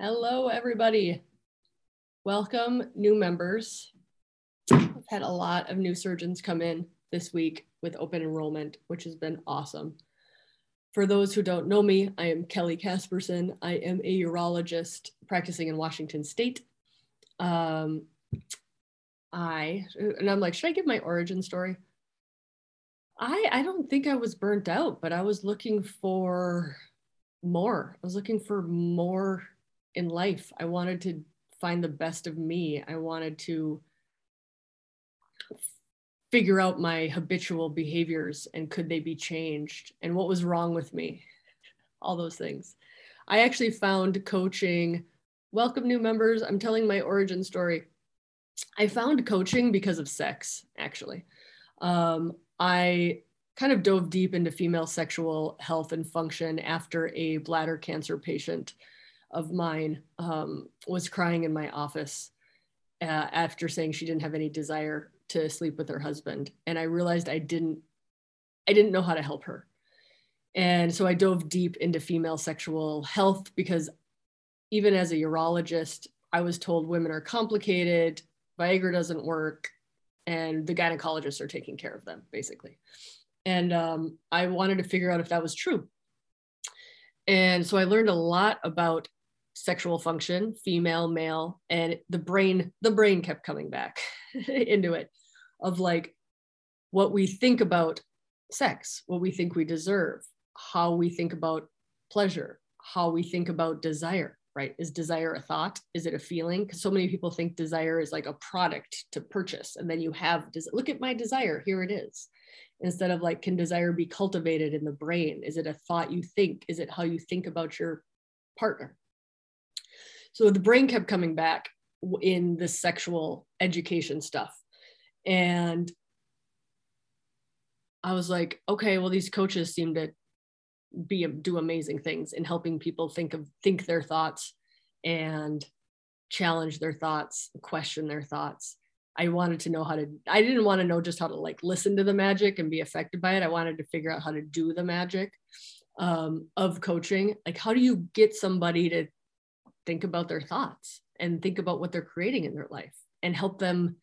Hello, everybody. Welcome, new members. I've had a lot of new surgeons come in this week with open enrollment, which has been awesome. For those who don't know me, I am Kelly Casperson. I am a urologist practicing in Washington State. Um, I, and I'm like, should I give my origin story? I, I don't think I was burnt out, but I was looking for more. I was looking for more in life. I wanted to find the best of me. I wanted to figure out my habitual behaviors and could they be changed and what was wrong with me. All those things. I actually found coaching. Welcome, new members. I'm telling my origin story. I found coaching because of sex, actually. Um, I kind of dove deep into female sexual health and function after a bladder cancer patient of mine um, was crying in my office uh, after saying she didn't have any desire to sleep with her husband. And i realized i didn't i didn't know how to help her. And so i dove deep into female sexual health because even as a urologist i was told women are complicated viagra doesn't work and the gynecologists are taking care of them basically. And um, i wanted to figure out if that was true. And so i learned a lot about sexual function female male and the brain the brain kept coming back into it of like what we think about sex what we think we deserve how we think about pleasure how we think about desire right? Is desire a thought? Is it a feeling? Because so many people think desire is like a product to purchase and then you have des- look at my desire here it is. Instead of like can desire be cultivated in the brain? Is it a thought you think? Is it how you think about your partner so the brain kept coming back in the sexual education stuff. And I was like, okay, well, these coaches seem to be do amazing things in helping people think of think their thoughts and challenge their thoughts, question their thoughts. I wanted to know how to, I didn't want to know just how to like listen to the magic and be affected by it. I wanted to figure out how to do the magic um, of coaching. Like, how do you get somebody to think about their thoughts and think about what they're creating in their life and help them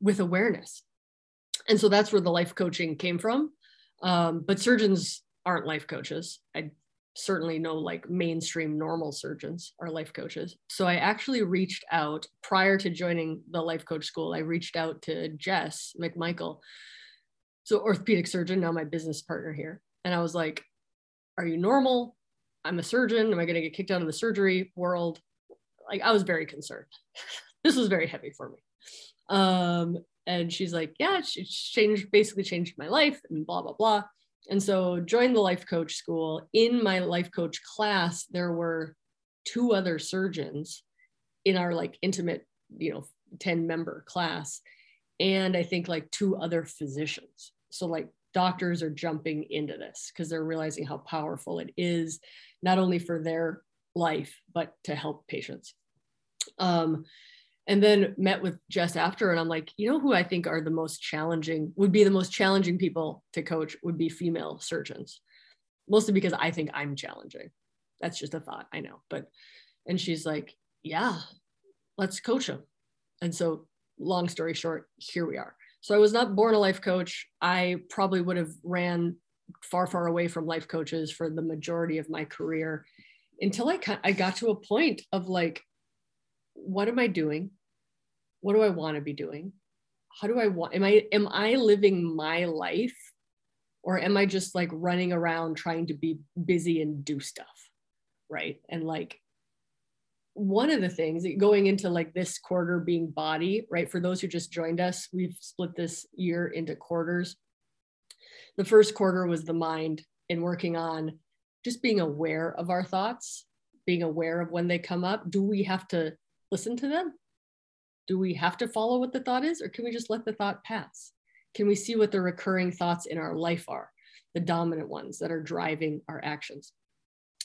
with awareness. And so that's where the life coaching came from. Um, but surgeons aren't life coaches. I certainly know like mainstream normal surgeons are life coaches. So I actually reached out prior to joining the life coach school. I reached out to Jess McMichael, so orthopedic surgeon, now my business partner here. And I was like, Are you normal? I'm a surgeon. Am I going to get kicked out of the surgery world? Like, I was very concerned. this was very heavy for me. Um, and she's like, yeah, she changed, basically changed my life and blah, blah, blah. And so joined the life coach school. In my life coach class, there were two other surgeons in our like intimate, you know, 10 member class. And I think like two other physicians. So like doctors are jumping into this because they're realizing how powerful it is, not only for their life, but to help patients. Um, and then met with Jess after, and I'm like, you know who I think are the most challenging, would be the most challenging people to coach would be female surgeons, mostly because I think I'm challenging. That's just a thought, I know. But, and she's like, yeah, let's coach them. And so, long story short, here we are. So I was not born a life coach. I probably would have ran far, far away from life coaches for the majority of my career until I, I got to a point of like, what am I doing? What do I want to be doing? How do I want, am I, am I living my life or am I just like running around trying to be busy and do stuff? Right. And like, one of the things going into like this quarter being body, right? For those who just joined us, we've split this year into quarters. The first quarter was the mind and working on just being aware of our thoughts, being aware of when they come up. Do we have to listen to them? Do we have to follow what the thought is, or can we just let the thought pass? Can we see what the recurring thoughts in our life are, the dominant ones that are driving our actions?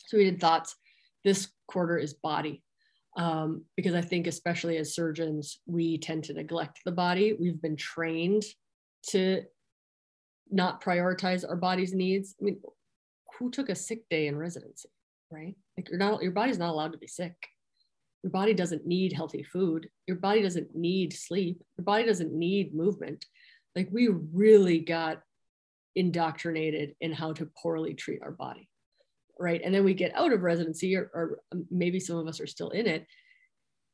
So we did thoughts. This quarter is body um, because I think, especially as surgeons, we tend to neglect the body. We've been trained to not prioritize our body's needs. I mean, who took a sick day in residency, right? Like you're not, your body's not allowed to be sick. Your body doesn't need healthy food. Your body doesn't need sleep. Your body doesn't need movement. Like we really got indoctrinated in how to poorly treat our body. Right. And then we get out of residency, or, or um, maybe some of us are still in it.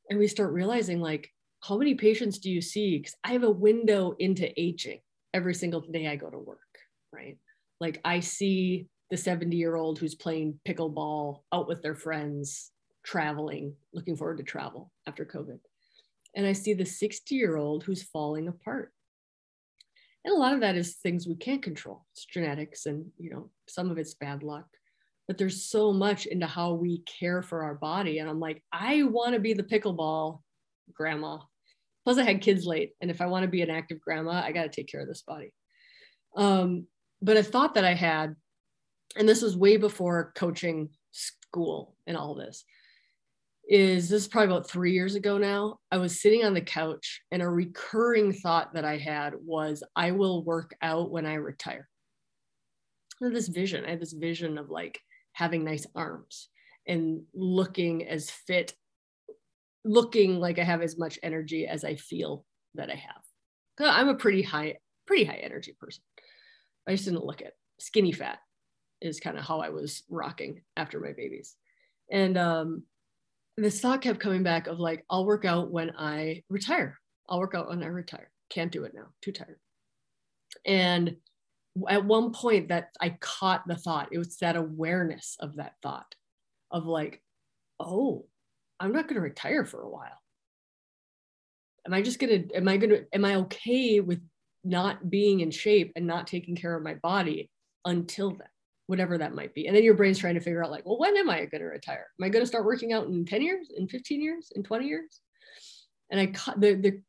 And we start realizing, like, how many patients do you see? Because I have a window into aging every single day I go to work. Right. Like, I see the 70 year old who's playing pickleball out with their friends, traveling, looking forward to travel after COVID. And I see the 60 year old who's falling apart. And a lot of that is things we can't control. It's genetics and, you know, some of it's bad luck. But there's so much into how we care for our body. And I'm like, I want to be the pickleball grandma. Plus, I had kids late. And if I want to be an active grandma, I got to take care of this body. Um, but a thought that I had, and this was way before coaching school and all this, is this is probably about three years ago now. I was sitting on the couch, and a recurring thought that I had was, I will work out when I retire. And this vision, I had this vision of like having nice arms and looking as fit, looking like I have as much energy as I feel that I have. I'm a pretty high, pretty high energy person. I just didn't look it. Skinny fat is kind of how I was rocking after my babies. And um, this thought kept coming back of like, I'll work out when I retire. I'll work out when I retire. Can't do it now. Too tired. And at one point that I caught the thought, it was that awareness of that thought of like, oh, I'm not going to retire for a while. Am I just going to, am I going to, am I okay with not being in shape and not taking care of my body until then? whatever that might be. And then your brain's trying to figure out like, well, when am I going to retire? Am I going to start working out in 10 years, in 15 years, in 20 years? And I caught the, the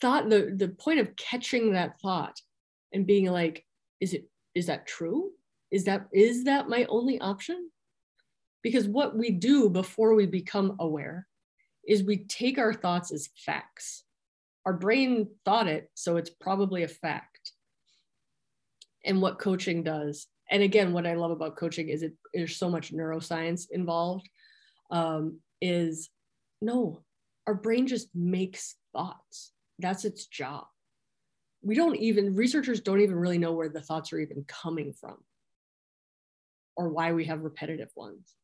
thought, the, the point of catching that thought and being like, is it, is that true? Is that, is that my only option? Because what we do before we become aware is we take our thoughts as facts. Our brain thought it, so it's probably a fact. And what coaching does and again, what I love about coaching is it there's so much neuroscience involved. Um, is no, our brain just makes thoughts. That's its job. We don't even researchers don't even really know where the thoughts are even coming from, or why we have repetitive ones.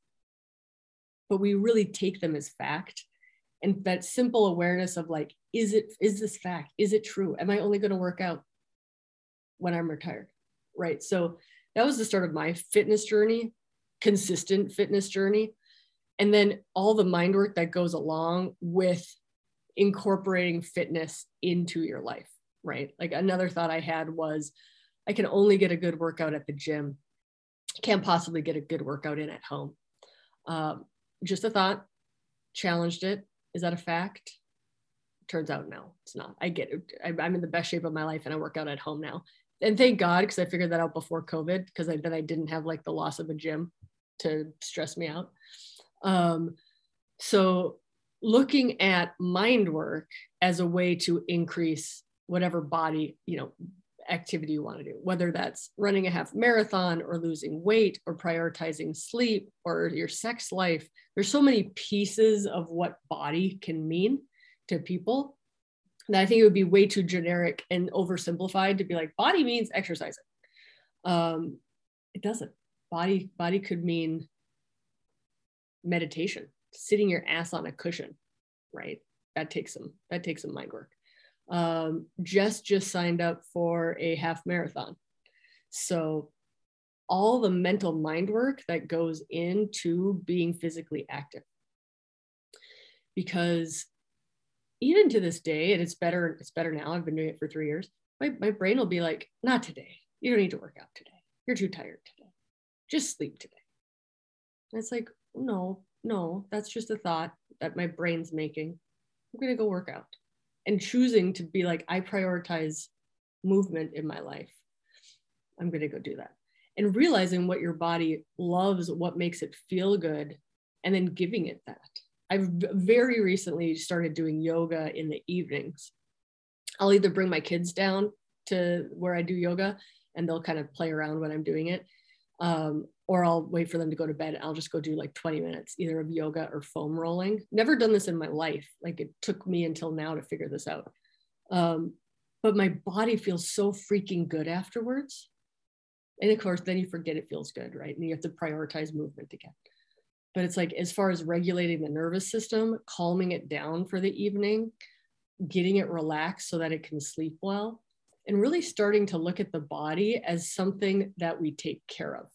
But we really take them as fact, and that simple awareness of like, is it is this fact? Is it true? Am I only going to work out when I'm retired? Right. So that was the start of my fitness journey, consistent fitness journey. And then all the mind work that goes along with incorporating fitness into your life, right? Like another thought I had was I can only get a good workout at the gym. Can't possibly get a good workout in at home. Um, just a thought, challenged it. Is that a fact? Turns out, no, it's not. I get it. I'm in the best shape of my life and I work out at home now and thank God because I figured that out before COVID because then I didn't have like the loss of a gym to stress me out. Um, so looking at mind work as a way to increase whatever body you know activity you want to do whether that's running a half marathon or losing weight or prioritizing sleep or your sex life there's so many pieces of what body can mean to people that I think it would be way too generic and oversimplified to be like body means exercising. Um, it doesn't. Body body could mean meditation, sitting your ass on a cushion, right? That takes some that takes some mind work. Um, Jess just signed up for a half marathon, so all the mental mind work that goes into being physically active because even to this day, and it's better, it's better now. I've been doing it for three years. My, my brain will be like, not today. You don't need to work out today. You're too tired today. Just sleep today. And it's like, no, no, that's just a thought that my brain's making. I'm going to go work out and choosing to be like, I prioritize movement in my life. I'm going to go do that. And realizing what your body loves, what makes it feel good, and then giving it that. I've very recently started doing yoga in the evenings. I'll either bring my kids down to where I do yoga and they'll kind of play around when I'm doing it. Um, or I'll wait for them to go to bed. And I'll just go do like 20 minutes either of yoga or foam rolling. Never done this in my life. Like it took me until now to figure this out. Um, but my body feels so freaking good afterwards. And of course, then you forget it feels good, right? And you have to prioritize movement again. But it's like, as far as regulating the nervous system, calming it down for the evening, getting it relaxed so that it can sleep well, and really starting to look at the body as something that we take care of,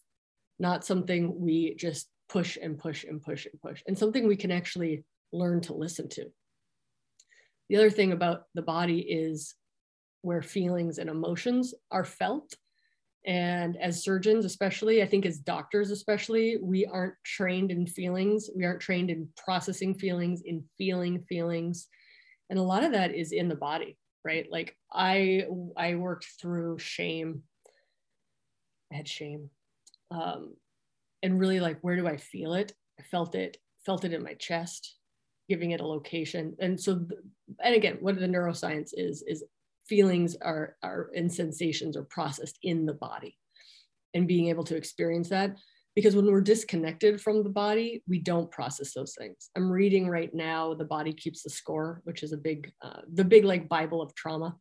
not something we just push and push and push and push, and something we can actually learn to listen to. The other thing about the body is where feelings and emotions are felt. And as surgeons, especially, I think as doctors, especially, we aren't trained in feelings. We aren't trained in processing feelings, in feeling feelings. And a lot of that is in the body right like i i worked through shame i had shame um and really like where do i feel it? I felt it felt it in my chest giving it a location. And so and again what the neuroscience is is feelings are are and sensations are processed in the body and being able to experience that. Because when we're disconnected from the body we don't process those things. I'm reading right now the body keeps the score which is a big uh, the big like bible of trauma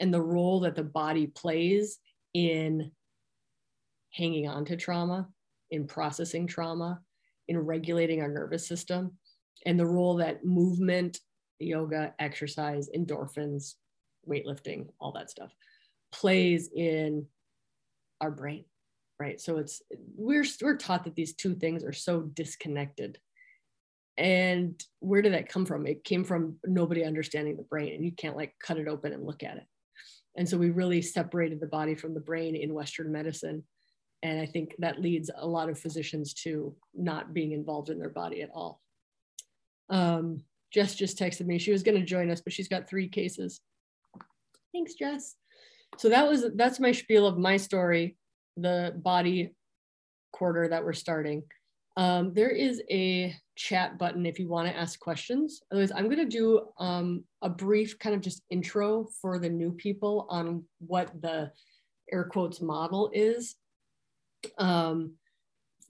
and the role that the body plays in hanging on to trauma in processing trauma in regulating our nervous system and the role that movement yoga exercise endorphins weightlifting all that stuff plays in our brain right? So it's we're we're taught that these two things are so disconnected. And where did that come from? It came from nobody understanding the brain and you can't like cut it open and look at it. And so we really separated the body from the brain in western medicine and i think that leads a lot of physicians to not being involved in their body at all um, jess just texted me she was going to join us but she's got three cases thanks jess so that was that's my spiel of my story the body quarter that we're starting. Um, there is a chat button if you want to ask questions. Otherwise, I'm going to do um, a brief kind of just intro for the new people on what the air quotes model is. Um,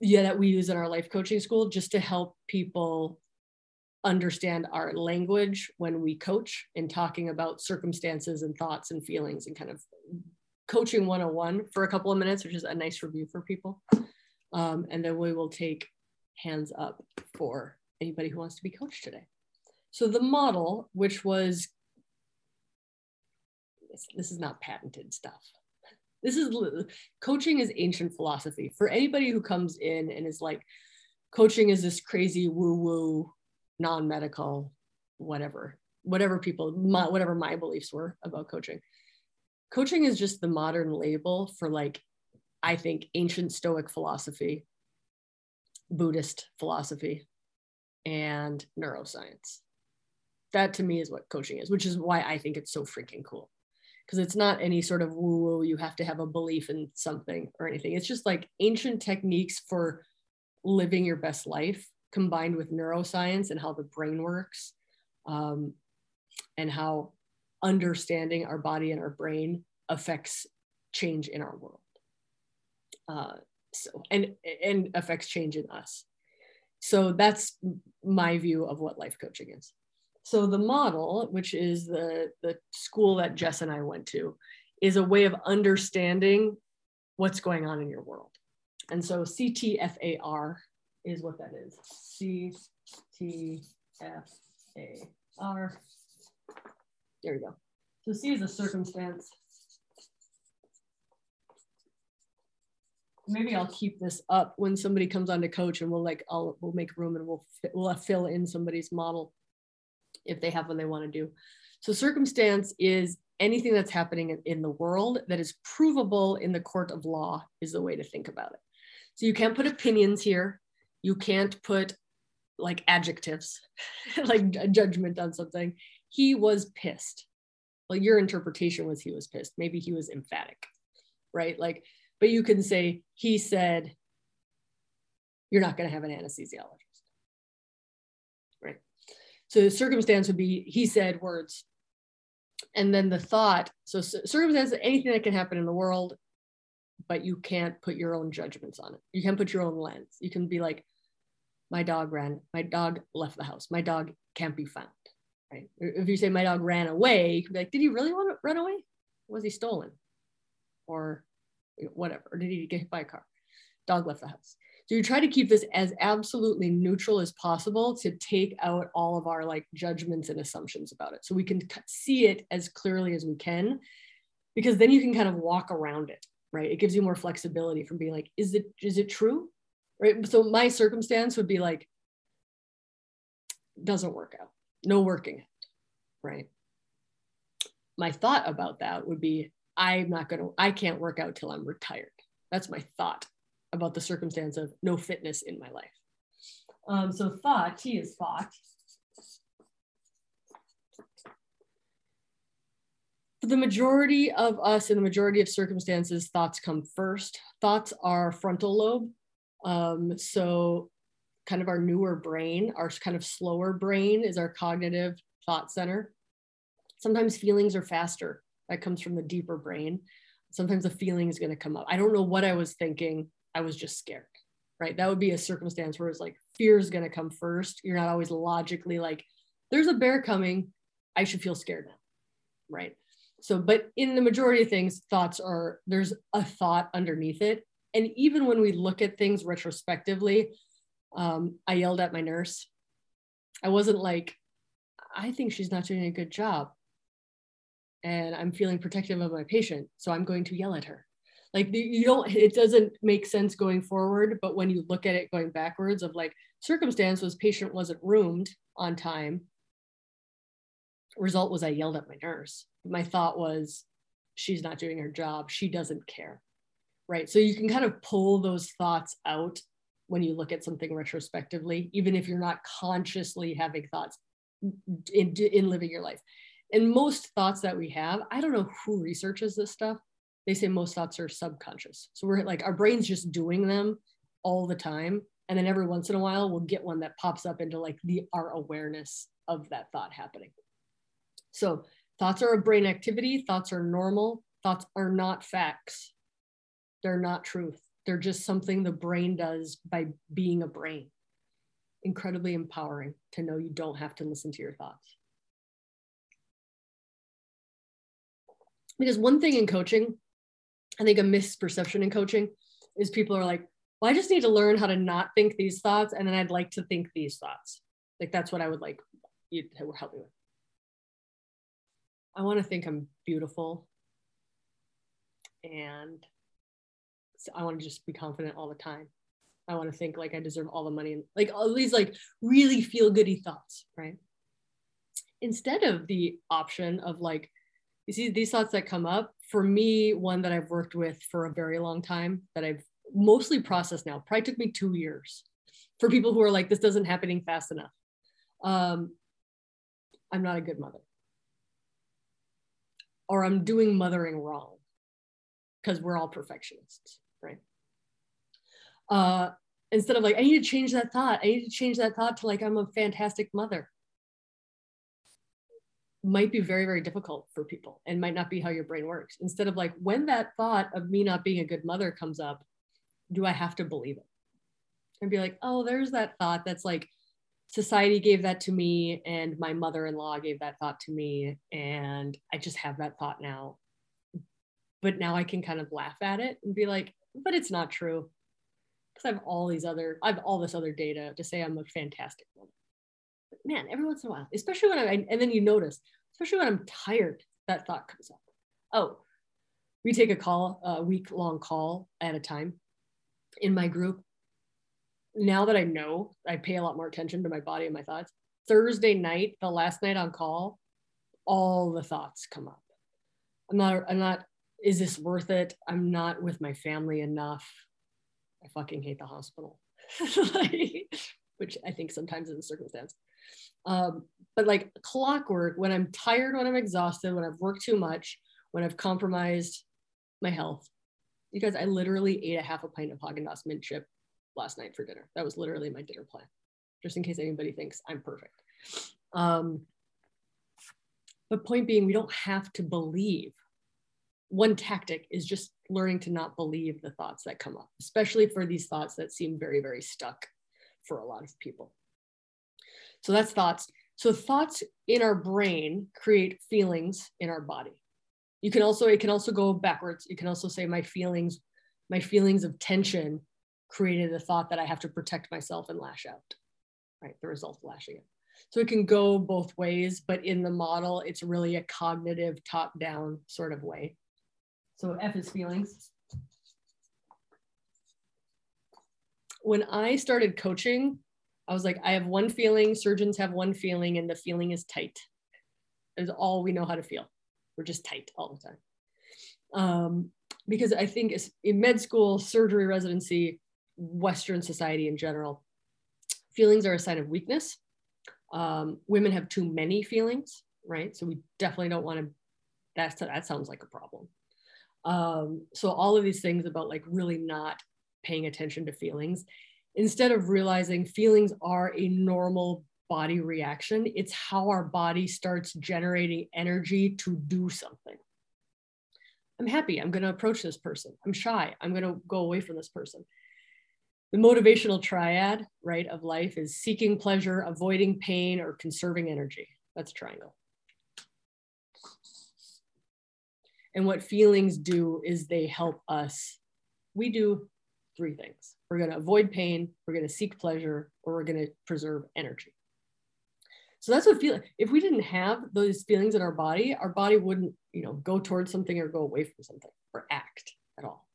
yeah, that we use in our life coaching school just to help people understand our language when we coach and talking about circumstances and thoughts and feelings and kind of coaching 101 for a couple of minutes, which is a nice review for people. Um, and then we will take hands up for anybody who wants to be coached today. So the model, which was, this, this is not patented stuff. This is coaching is ancient philosophy. For anybody who comes in and is like, coaching is this crazy woo woo, non medical, whatever, whatever people, my, whatever my beliefs were about coaching. Coaching is just the modern label for like i think ancient stoic philosophy buddhist philosophy and neuroscience. That to me is what coaching is which is why i think it's so freaking cool because it's not any sort of woo woo you have to have a belief in something or anything it's just like ancient techniques for living your best life combined with neuroscience and how the brain works um, and how understanding our body and our brain affects change in our world. Uh, so and and affects change in us. So that's my view of what life coaching is. So the model, which is the the school that Jess and I went to, is a way of understanding what's going on in your world. And so CTFAR is what that is. CTFAR. There we go. So C is a circumstance. Maybe I'll keep this up when somebody comes on to coach and we'll like, I'll, we'll make room and we'll, we'll fill in somebody's model if they have what they want to do. So circumstance is anything that's happening in, the world that is provable in the court of law is the way to think about it. So you can't put opinions here. You can't put like adjectives, like a judgment on something. He was pissed well your interpretation was he was pissed maybe he was emphatic right like but you can say he said you're not going to have an anesthesiologist so the circumstance would be he said words and then the thought so circumstance anything that can happen in the world but you can't put your own judgments on it. You can't put your own lens. You can be like, my dog ran, my dog left the house, my dog can't be found. Right. If you say my dog ran away, you can be like, did he really want to run away? Was he stolen? Or whatever. Or did he get hit by a car? Dog left the house. So you try to keep this as absolutely neutral as possible to take out all of our like judgments and assumptions about it. So we can see it as clearly as we can, because then you can kind of walk around it, right? It gives you more flexibility from being like, is it is it true? Right. So my circumstance would be like, doesn't work out, no working out, right? My thought about that would be, I'm not gonna, I can't work out till I'm retired. That's my thought about the circumstance of no fitness in my life. Um, so thought, T is thought. For the majority of us in the majority of circumstances, thoughts come first. Thoughts are frontal lobe. Um, so kind of our newer brain, our kind of slower brain is our cognitive thought center. Sometimes feelings are faster. That comes from the deeper brain. Sometimes a feeling is going to come up. I don't know what I was thinking. I was just scared, right? That would be a circumstance where it's like fear is going to come first. You're not always logically like, there's a bear coming. I should feel scared now, right? So, but in the majority of things, thoughts are there's a thought underneath it. And even when we look at things retrospectively, um, I yelled at my nurse. I wasn't like, I think she's not doing a good job. And I'm feeling protective of my patient. So I'm going to yell at her like you don't it doesn't make sense going forward but when you look at it going backwards of like circumstance was patient wasn't roomed on time. Result was i yelled at my nurse. My thought was she's not doing her job. She doesn't care. Right? So you can kind of pull those thoughts out when you look at something retrospectively even if you're not consciously having thoughts in, in living your life. And most thoughts that we have i don't know who researches this stuff they say most thoughts are subconscious. So we're like, our brain's just doing them all the time. And then every once in a while, we'll get one that pops up into like the our awareness of that thought happening. So thoughts are a brain activity. Thoughts are normal. Thoughts are not facts. They're not truth. They're just something the brain does by being a brain. Incredibly empowering to know you don't have to listen to your thoughts. Because one thing in coaching I think a misperception in coaching is people are like, well, I just need to learn how to not think these thoughts, and then I'd like to think these thoughts. Like that's what I would like you to help me with. I want to think I'm beautiful, and I want to just be confident all the time. I want to think like I deserve all the money and like all these like really feel goody thoughts, right? Instead of the option of like, you see these thoughts that come up, for me, one that I've worked with for a very long time that I've mostly processed now, probably took me two years for people who are like, this doesn't happening fast enough. Um, I'm not a good mother. Or I'm doing mothering wrong because we're all perfectionists, right? Uh, instead of like, I need to change that thought. I need to change that thought to like, I'm a fantastic mother might be very, very difficult for people and might not be how your brain works. Instead of like, when that thought of me not being a good mother comes up, do I have to believe it? And be like, oh, there's that thought that's like, society gave that to me, and my mother in law gave that thought to me, and I just have that thought now. But now I can kind of laugh at it and be like, but it's not true. Because I have all these other, I have all this other data to say I'm a fantastic woman man, every once in a while, especially when I, and then you notice, especially when I'm tired, that thought comes up. Oh, we take a call, a week long call at a time in my group. Now that I know, I pay a lot more attention to my body and my thoughts. Thursday night, the last night on call, all the thoughts come up. I'm not, I'm not, is this worth it? I'm not with my family enough. I fucking hate the hospital. which I think sometimes is a circumstance. Um, but like clockwork, when I'm tired, when I'm exhausted, when I've worked too much, when I've compromised my health, because I literally ate a half a pint of Haagen-Dazs mint chip last night for dinner. That was literally my dinner plan, just in case anybody thinks I'm perfect. Um, but point being, we don't have to believe. One tactic is just learning to not believe the thoughts that come up, especially for these thoughts that seem very, very stuck for a lot of people. So that's thoughts. So thoughts in our brain create feelings in our body. You can also, it can also go backwards. You can also say my feelings, my feelings of tension created a thought that I have to protect myself and lash out, right? The result of lashing out. So it can go both ways, but in the model, it's really a cognitive top down sort of way. So F is feelings. When I started coaching, I was like, I have one feeling, surgeons have one feeling, and the feeling is tight. Is all we know how to feel. We're just tight all the time. Um, because I think in med school, surgery residency, Western society in general, feelings are a sign of weakness. Um, women have too many feelings, right? So we definitely don't want to. That's that sounds like a problem. Um, so all of these things about like really not paying attention to feelings, instead of realizing feelings are a normal body reaction, it's how our body starts generating energy to do something. I'm happy. I'm going to approach this person. I'm shy. I'm going to go away from this person the motivational triad, right, of life is seeking pleasure, avoiding pain, or conserving energy. That's a triangle. And what feelings do is they help us. We do three things. We're going to avoid pain, we're going to seek pleasure, or we're going to preserve energy. So that's what feel. If we didn't have those feelings in our body, our body wouldn't, you know, go towards something or go away from something or act at all.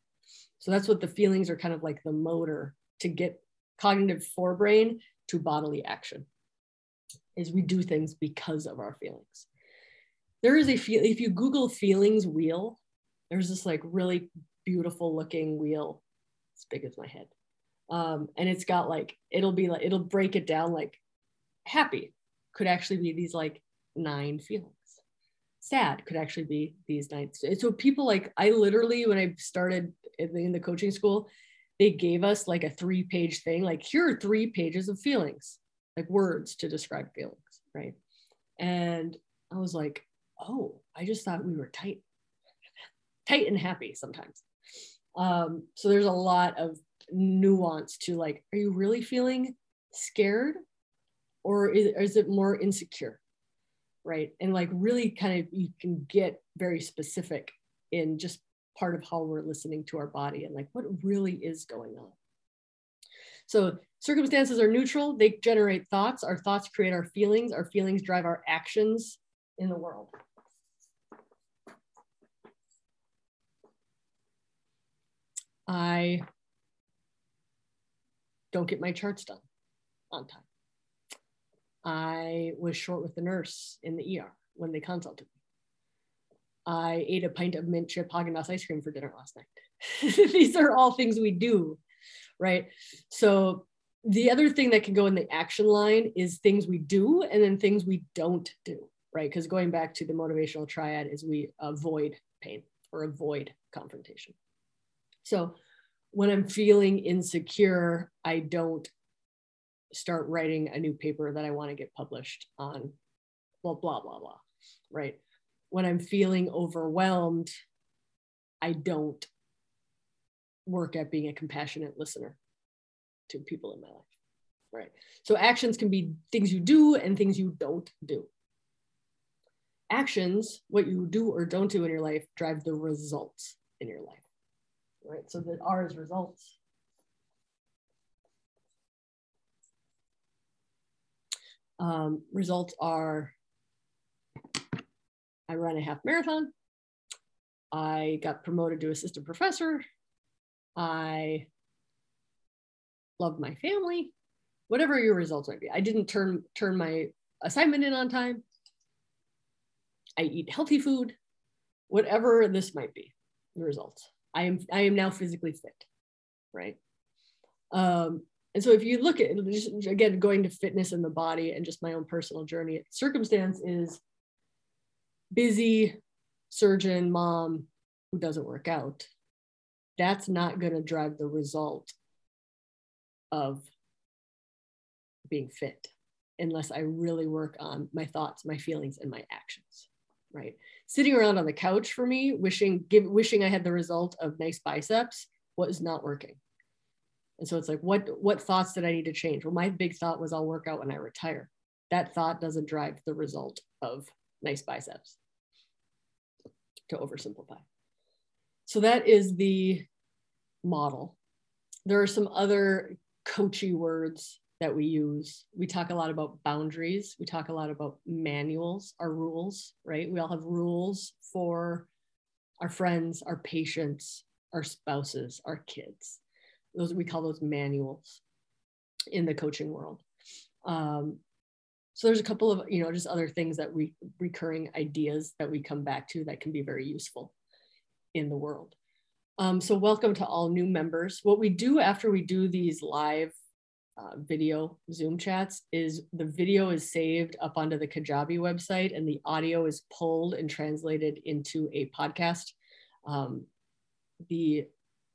So that's what the feelings are kind of like the motor to get cognitive forebrain to bodily action is we do things because of our feelings there is a feel if you google feelings wheel there's this like really beautiful looking wheel as big as my head um, and it's got like it'll be like it'll break it down like happy could actually be these like nine feelings. Sad could actually be these nine so people like i literally when i started in the, in the coaching school they gave us like a three page thing like here are three pages of feelings like words to describe feelings right? And i was like oh i just thought we were tight tight and happy sometimes. Um, so there's a lot of nuance to like are you really feeling scared or is, or is it more insecure right and like really kind of you can get very specific in just part of how we're listening to our body and like what really is going on. So circumstances are neutral, they generate thoughts. Our thoughts create our feelings, our feelings drive our actions in the world. I don't get my charts done on time. I was short with the nurse in the ER when they consulted me. I ate a pint of mint chip Haagen-Dazs ice cream for dinner last night. These are all things we do, right? So the other thing that can go in the action line is things we do and then things we don't do, right? Because going back to the motivational triad is we avoid pain or avoid confrontation. So when I'm feeling insecure, I don't start writing a new paper that I want to get published on, well, blah, blah, blah, right? when I'm feeling overwhelmed, I don't work at being a compassionate listener to people in my life. Right. So actions can be things you do and things you don't do. Actions, what you do or don't do in your life, drive the results in your life. Right. So that R is results. Um, results are I ran a half marathon. I got promoted to assistant professor. I love my family. Whatever your results might be. I didn't turn turn my assignment in on time. I eat healthy food. Whatever this might be, the results. I am I am now physically fit, right? Um, and so if you look at again going to fitness in the body and just my own personal journey, circumstance is busy surgeon mom who doesn't work out, that's not going to drive the result of being fit unless I really work on my thoughts, my feelings, and my actions. Right? Sitting around on the couch for me, wishing, give, wishing I had the result of nice biceps was not working. And so it's like, what, what thoughts did I need to change? Well, my big thought was I'll work out when I retire. That thought doesn't drive the result of nice biceps to oversimplify. So that is the model. There are some other coachy words that we use. We talk a lot about boundaries. We talk a lot about manuals, our rules, right? We all have rules for our friends, our patients, our spouses, our kids. Those we call those manuals in the coaching world. Um, so there's a couple of you know just other things that we recurring ideas that we come back to that can be very useful in the world. Um, so welcome to all new members. What we do after we do these live uh, video Zoom chats is the video is saved up onto the Kajabi website and the audio is pulled and translated into a podcast. Um, the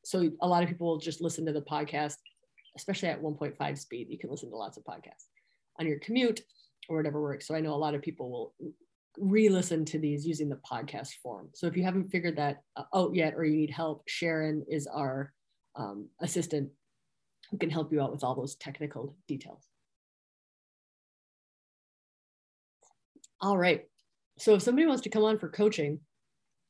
so a lot of people will just listen to the podcast, especially at 1.5 speed. You can listen to lots of podcasts on your commute or whatever works. So I know a lot of people will re-listen to these using the podcast form. So if you haven't figured that uh, out yet or you need help, Sharon is our um, assistant who can help you out with all those technical details. All right. So if somebody wants to come on for coaching,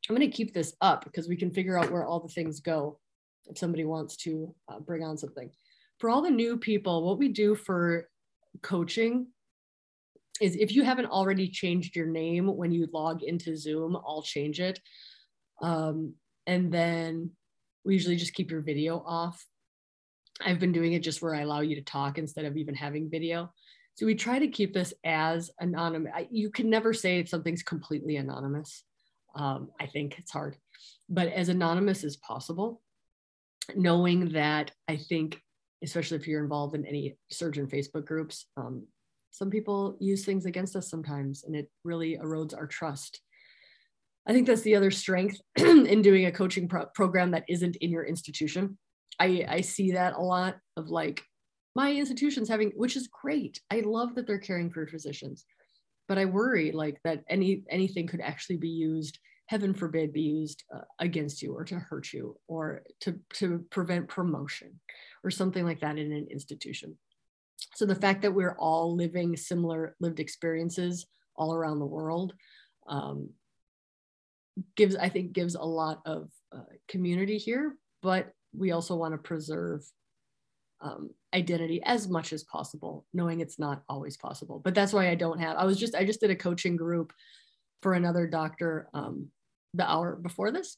I'm going to keep this up because we can figure out where all the things go if somebody wants to uh, bring on something. For all the new people, what we do for coaching is if you haven't already changed your name when you log into Zoom, I'll change it. Um, and then we usually just keep your video off I've been doing it just where I allow you to talk instead of even having video. So we try to keep this as anonymous. You can never say something's completely anonymous. Um, I think it's hard, but as anonymous as possible, knowing that I think, especially if you're involved in any surgeon Facebook groups, um, some people use things against us sometimes, and it really erodes our trust. I think that's the other strength in doing a coaching pro- program that isn't in your institution I, I see that a lot of like my institution's having, which is great. I love that they're caring for physicians, but I worry like that any anything could actually be used, heaven forbid, be used uh, against you or to hurt you or to to prevent promotion or something like that in an institution. So the fact that we're all living similar lived experiences all around the world um, gives, I think, gives a lot of uh, community here, but we also want to preserve um, identity as much as possible, knowing it's not always possible. But that's why I don't have, I was just, I just did a coaching group for another doctor um, the hour before this.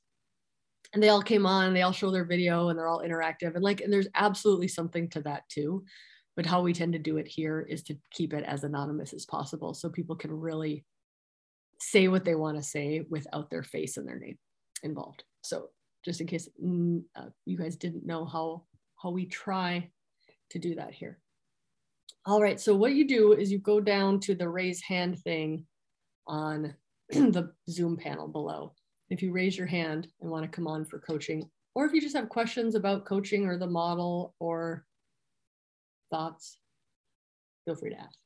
And they all came on, they all show their video and they're all interactive. And like, and there's absolutely something to that too. But how we tend to do it here is to keep it as anonymous as possible so people can really say what they want to say without their face and their name involved. So just in case mm, uh, you guys didn't know how, how we try to do that here. All right, so what you do is you go down to the raise hand thing on the Zoom panel below. If you raise your hand and want to come on for coaching, or if you just have questions about coaching or the model or thoughts, feel free to ask.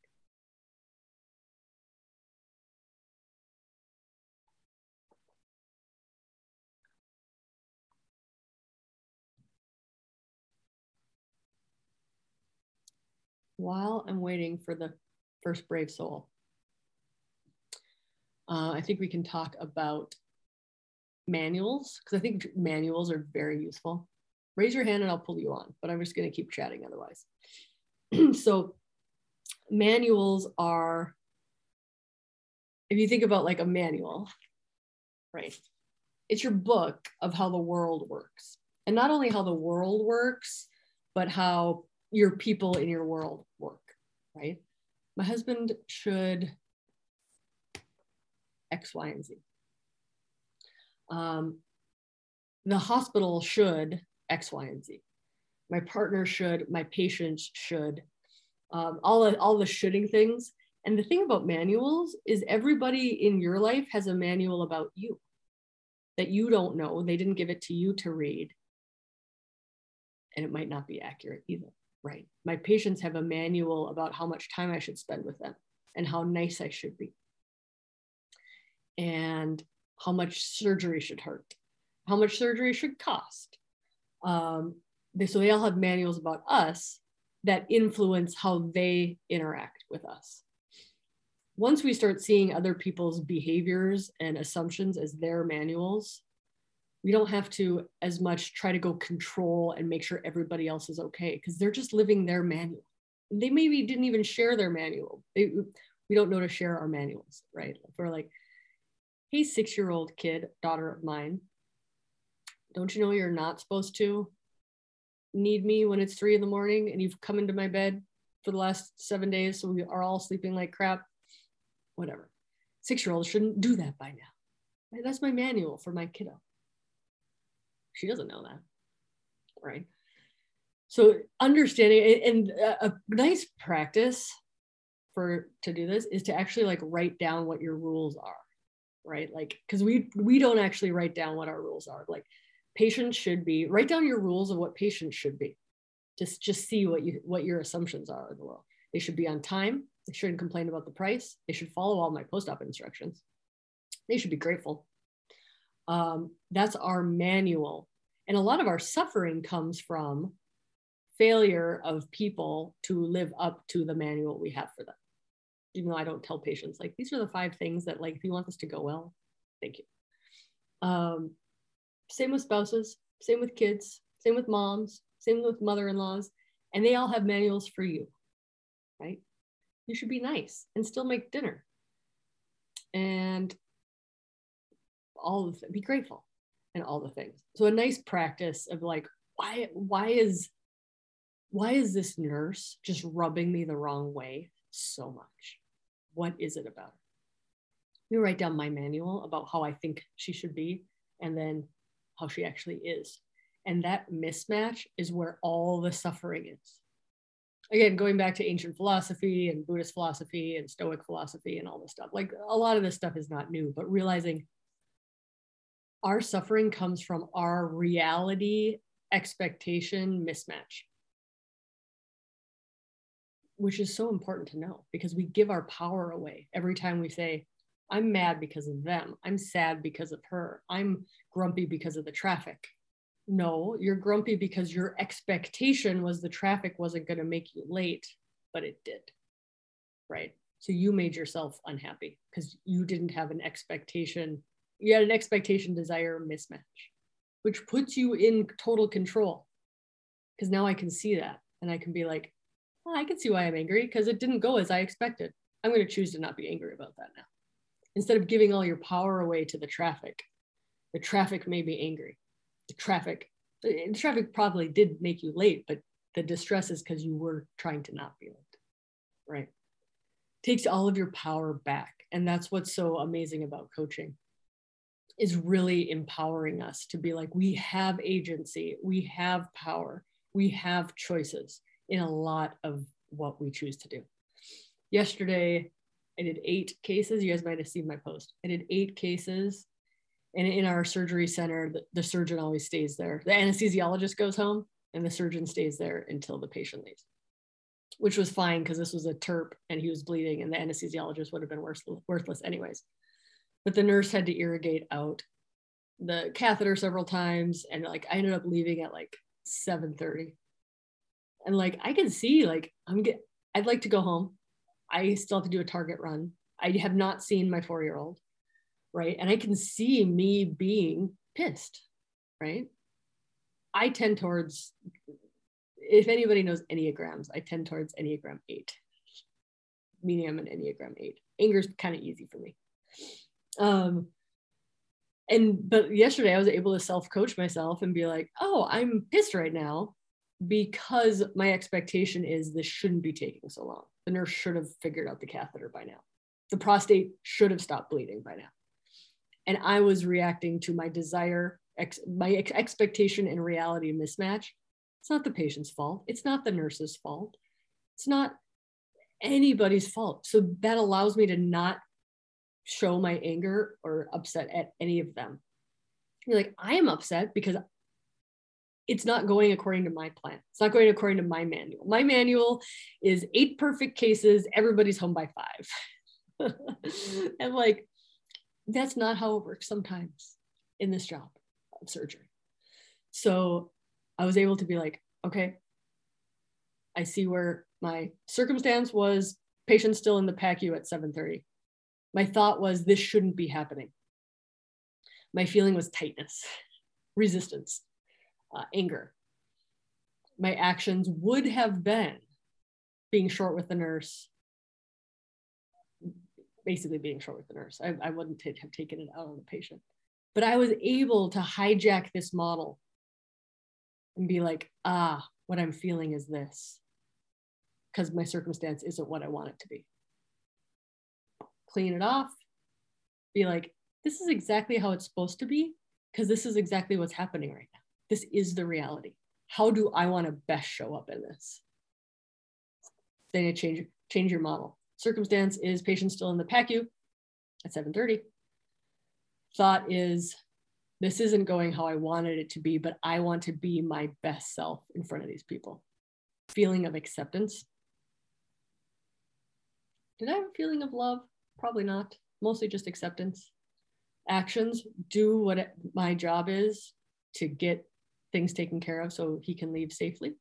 While I'm waiting for the first brave soul, uh, I think we can talk about manuals because I think manuals are very useful. Raise your hand and I'll pull you on, but I'm just going to keep chatting otherwise. so, manuals are, if you think about like a manual, right? It's your book of how the world works. And not only how the world works, but how your people in your world work, right? My husband should X, Y, and Z. Um, the hospital should X, Y, and Z. My partner should, my patients should, um, all, the, all the shoulding things. And the thing about manuals is everybody in your life has a manual about you that you don't know. They didn't give it to you to read. And it might not be accurate either right. My patients have a manual about how much time I should spend with them and how nice I should be. and how much surgery should hurt, how much surgery should cost. Um, they, so they all have manuals about us that influence how they interact with us. Once we start seeing other people's behaviors and assumptions as their manuals, we don't have to as much try to go control and make sure everybody else is okay because they're just living their manual. They maybe didn't even share their manual. They, we don't know to share our manuals, right? If we're like, hey, six year old kid, daughter of mine, don't you know you're not supposed to need me when it's three in the morning and you've come into my bed for the last seven days, so we are all sleeping like crap? Whatever. Six year olds shouldn't do that by now. That's my manual for my kiddo. She doesn't know that, right? So understanding and a nice practice for to do this is to actually like write down what your rules are. Right? Like because we we don't actually write down what our rules are. Like patients should be write down your rules of what patients should be. Just just see what you what your assumptions are in the world. They should be on time. They shouldn't complain about the price. They should follow all my post-op instructions. They should be grateful um, that's our manual and a lot of our suffering comes from failure of people to live up to the manual we have for them even though I don't tell patients like these are the five things that like if you want this to go well, thank you. Um, same with spouses, same with kids, same with moms, same with mother-in-laws, and they all have manuals for you, right? You should be nice and still make dinner, and all of be grateful and all the things. So a nice practice of like why why is why is this nurse just rubbing me the wrong way so much? what is it about her? write down my manual about how I think she should be and then how she actually is. And that mismatch is where all the suffering is. Again, going back to ancient philosophy and Buddhist philosophy and Stoic philosophy and all this stuff, like a lot of this stuff is not new, but realizing our suffering comes from our reality expectation mismatch which is so important to know because we give our power away every time we say, I'm mad because of them. I'm sad because of her. I'm grumpy because of the traffic. No, you're grumpy because your expectation was the traffic wasn't going to make you late, but it did. Right. So you made yourself unhappy because you didn't have an expectation. You had an expectation desire mismatch, which puts you in total control. Because now I can see that and I can be like, well, I can see why I'm angry because it didn't go as I expected. I'm going to choose to not be angry about that now. Instead of giving all your power away to the traffic, the traffic made me angry. The traffic, the traffic probably did make you late, but the distress is because you were trying to not be late, right? Takes all of your power back. And that's what's so amazing about coaching is really empowering us to be like, we have agency, we have power, we have choices in a lot of what we choose to do. Yesterday, I did eight cases. You guys might have seen my post. I did eight cases. And in our surgery center, the, the surgeon always stays there. The anesthesiologist goes home and the surgeon stays there until the patient leaves, which was fine because this was a TURP and he was bleeding and the anesthesiologist would have been worthless anyways. But the nurse had to irrigate out the catheter several times and like I ended up leaving at like 7:30 and like I can see like I'm get I'd like to go home. I still have to do a target run. I have not seen my four year old, right? And I can see me being pissed, right? I tend towards, if anybody knows Enneagrams, I tend towards Enneagram eight, meaning I'm an Enneagram eight. Anger is kind of easy for me. Um, and but yesterday I was able to self coach myself and be like, oh, I'm pissed right now because my expectation is this shouldn't be taking so long. The nurse should have figured out the catheter by now. The prostate should have stopped bleeding by now. And I was reacting to my desire, ex- my ex- expectation and reality mismatch. It's not the patient's fault. It's not the nurse's fault. It's not anybody's fault. So that allows me to not show my anger or upset at any of them. You're like, I am upset because it's not going according to my plan. It's not going according to my manual. My manual is eight perfect cases, everybody's home by five. and like, That's not how it works sometimes in this job of surgery. So I was able to be like, okay, I see where my circumstance was patient still in the PACU at 7:30. My thought was this shouldn't be happening. My feeling was tightness, resistance, uh, anger. My actions would have been being short with the nurse, basically being short with the nurse. I, I wouldn't t- have taken it out on the patient. But I was able to hijack this model and be like, ah, what I'm feeling is this because my circumstance isn't what I want it to be. Clean it off, be like, this is exactly how it's supposed to be because this is exactly what's happening right now. This is the reality. How do I want to best show up in this? Then you change, change your model. Circumstance is patient still in the PACU at 7:30. Thought is this isn't going how I wanted it to be, but I want to be my best self in front of these people. Feeling of acceptance. Did I have a feeling of love? Probably not. Mostly just acceptance. Actions do what it, my job is to get things taken care of so he can leave safely.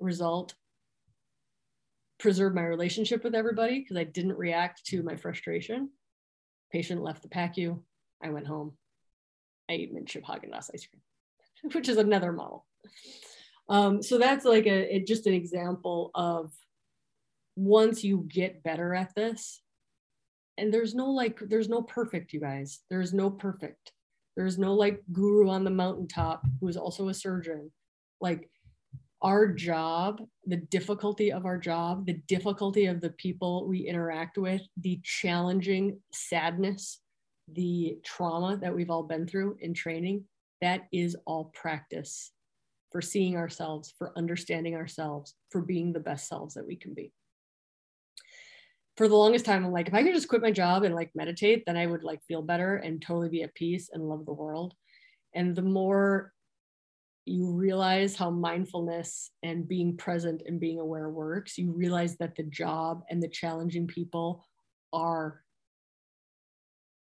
Result preserve my relationship with everybody because I didn't react to my frustration. Patient left the PACU. I went home. I ate mint chip Haagen-Dazs ice cream, which is another model. Um, so that's like a, it, just an example of once you get better at this, and there's no like, there's no perfect, you guys. There's no perfect. There's no like guru on the mountaintop who is also a surgeon. Like our job, the difficulty of our job, the difficulty of the people we interact with, the challenging sadness, the trauma that we've all been through in training, that is all practice for seeing ourselves, for understanding ourselves, for being the best selves that we can be. For the longest time, I'm like, if I could just quit my job and like meditate, then I would like feel better and totally be at peace and love the world. And the more you realize how mindfulness and being present and being aware works, you realize that the job and the challenging people are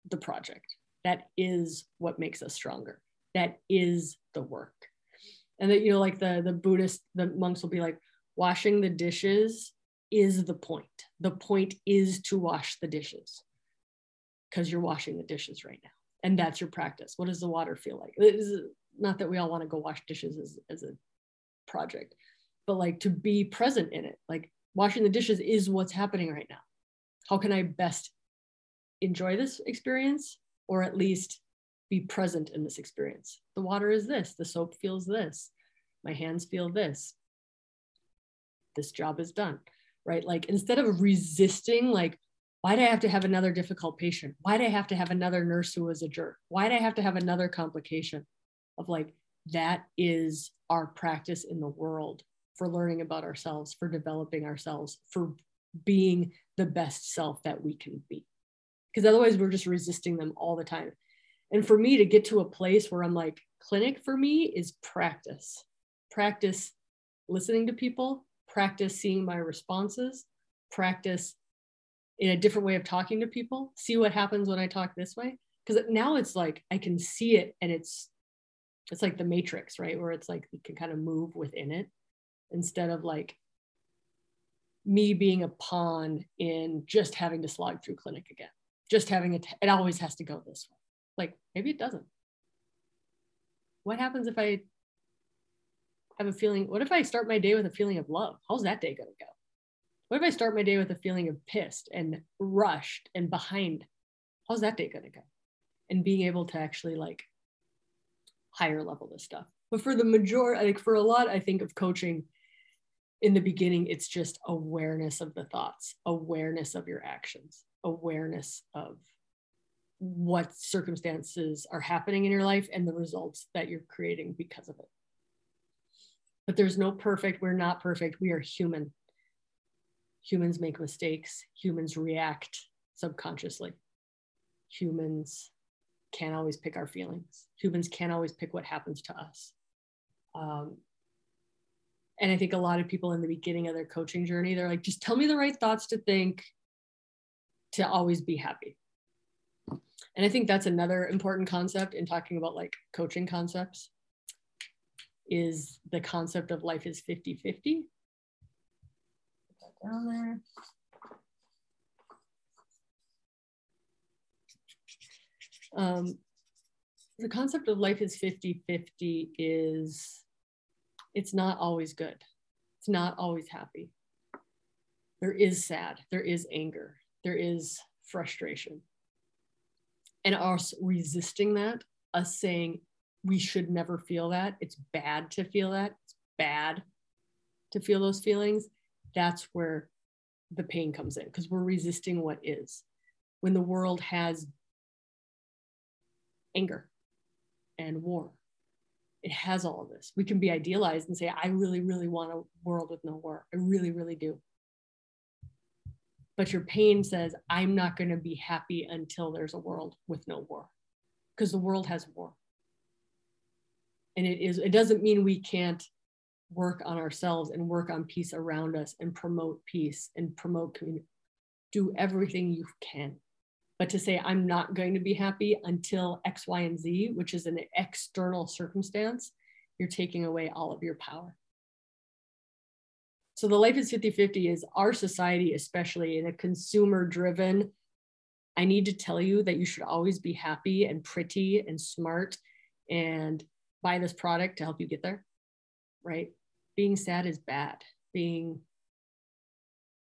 the project. That is what makes us stronger. That is the work. And that, you know, like the, the Buddhist, the monks will be like, washing the dishes is the point. The point is to wash the dishes because you're washing the dishes right now. And that's your practice. What does the water feel like? It is not that we all want to go wash dishes as, as a project, but like to be present in it. Like washing the dishes is what's happening right now. How can I best enjoy this experience or at least be present in this experience? The water is this, the soap feels this, my hands feel this. This job is done, right? Like instead of resisting, like, why do I have to have another difficult patient? Why do I have to have another nurse who was a jerk? Why do I have to have another complication? of like that is our practice in the world for learning about ourselves, for developing ourselves, for being the best self that we can be. Because otherwise, we're just resisting them all the time. And for me to get to a place where I'm like, clinic for me is practice, practice listening to people, practice seeing my responses, practice in a different way of talking to people, see what happens when I talk this way. Because now it's like I can see it and it's it's like the matrix right? Where it's like you can kind of move within it instead of like me being a pawn in just having to slog through clinic again just having it it always has to go this way. Like maybe it doesn't. What happens if i have a feeling what if i start my day with a feeling of love how's that day going to go what if i start my day with a feeling of pissed and rushed and behind how's that day going to go and being able to actually like higher level of stuff. But for the majority, like for a lot, I think of coaching in the beginning, it's just awareness of the thoughts, awareness of your actions, awareness of what circumstances are happening in your life and the results that you're creating because of it. But there's no perfect, we're not perfect, we are human. Humans make mistakes, humans react subconsciously. Humans can't always pick our feelings. Humans can't always pick what happens to us. Um, and I think a lot of people in the beginning of their coaching journey, they're like, just tell me the right thoughts to think to always be happy. And I think that's another important concept in talking about like coaching concepts is the concept of life is 50 50. Put that down there. Um, the concept of life is 50 50 is it's not always good, it's not always happy. There is sad, there is anger, there is frustration. And us resisting that, us saying, we should never feel that. It's bad to feel that. It's bad to feel those feelings. That's where the pain comes in because we're resisting what is. When the world has anger and war, it has all of this. We can be idealized and say, I really, really want a world with no war. I really, really do. But your pain says, I'm not going to be happy until there's a world with no war because the world has war and it is it doesn't mean we can't work on ourselves and work on peace around us and promote peace and promote community. Do everything you can. But to say i'm not going to be happy until x y and z which is an external circumstance you're taking away all of your power. So the life is 50-50 is our society especially in a consumer driven i need to tell you that you should always be happy and pretty and smart and buy this product to help you get there, right? Being sad is bad. Being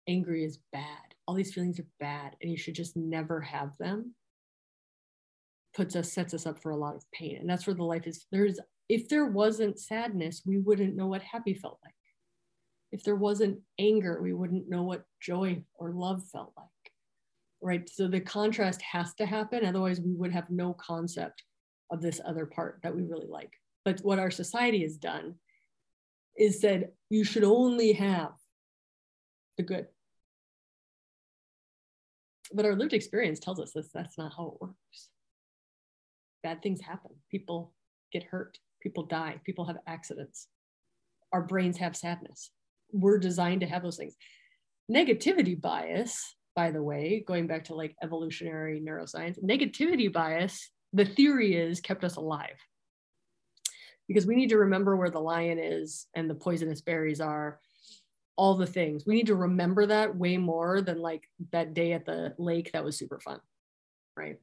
angry is bad. All these feelings are bad, and you should just never have them. Puts us, sets us up for a lot of pain. And that's where the life is. There's, if there wasn't sadness, we wouldn't know what happy felt like. If there wasn't anger, we wouldn't know what joy or love felt like. Right. So the contrast has to happen. Otherwise, we would have no concept of this other part that we really like. But what our society has done is said you should only have the good. But our lived experience tells us this that's not how it works. Bad things happen. People get hurt, people die, people have accidents. Our brains have sadness. We're designed to have those things. Negativity bias, by the way, going back to like evolutionary neuroscience, negativity bias, the theory is kept us alive because we need to remember where the lion is and the poisonous berries are all the things. We need to remember that way more than like that day at the lake that was super fun right?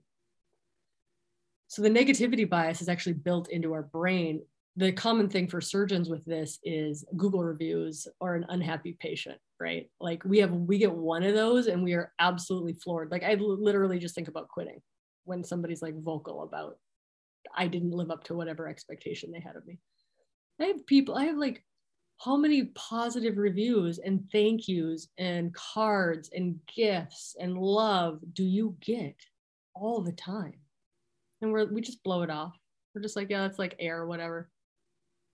So the negativity bias is actually built into our brain. The common thing for surgeons with this is google reviews or an unhappy patient right? Like we have we get one of those and we are absolutely floored. Like i literally just think about quitting when somebody's like vocal about I didn't live up to whatever expectation they had of me. I have people, I have like how many positive reviews and thank yous and cards and gifts and love do you get all the time? And we're we just blow it off. We're just like, yeah, it's like air or whatever.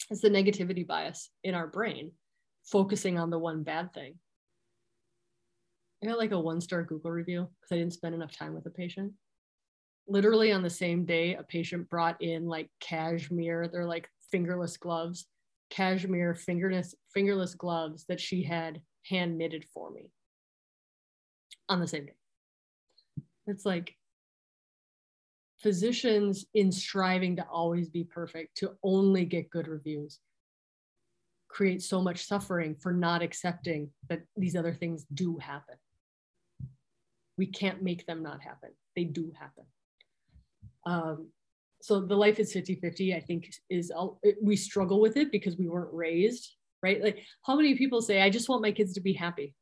It's the negativity bias in our brain, focusing on the one bad thing. I got like a one star Google review because I didn't spend enough time with a patient literally on the same day, a patient brought in like cashmere, they're like fingerless gloves, cashmere fingerless, fingerless gloves that she had hand knitted for me on the same day. It's like physicians in striving to always be perfect, to only get good reviews, create so much suffering for not accepting that these other things do happen. We can't make them not happen. They do happen. Um, so the life is 50 50, I think, is we struggle with it because we weren't raised, right? Like, how many people say, I just want my kids to be happy?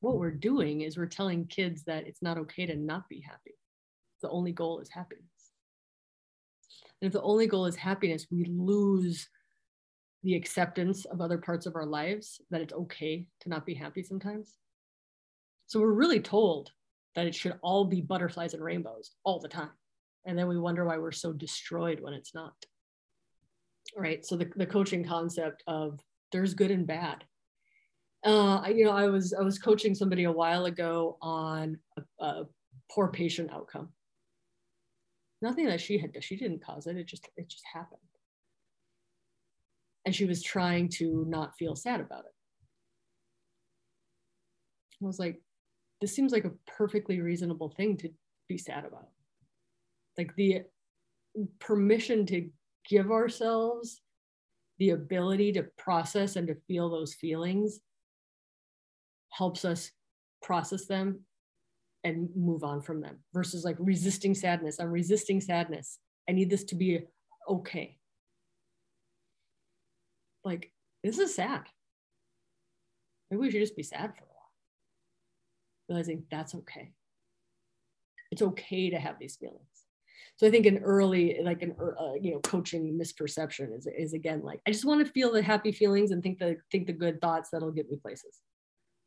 What we're doing is we're telling kids that it's not okay to not be happy. The only goal is happiness. And if the only goal is happiness, we lose the acceptance of other parts of our lives that it's okay to not be happy sometimes. So we're really told that it should all be butterflies and rainbows all the time. And then we wonder why we're so destroyed when it's not. Right. So the, the coaching concept of there's good and bad. Uh, you know, I was I was coaching somebody a while ago on a, a poor patient outcome. Nothing that she had she didn't cause it. It just it just happened. And she was trying to not feel sad about it. I was like, this seems like a perfectly reasonable thing to be sad about. Like the permission to give ourselves the ability to process and to feel those feelings helps us process them and move on from them versus like resisting sadness. I'm resisting sadness. I need this to be okay. Like, this is sad. Maybe we should just be sad for. Realizing that's okay. It's okay to have these feelings. So I think an early, like an uh, you know, coaching misperception is is again like I just want to feel the happy feelings and think the think the good thoughts that'll get me places.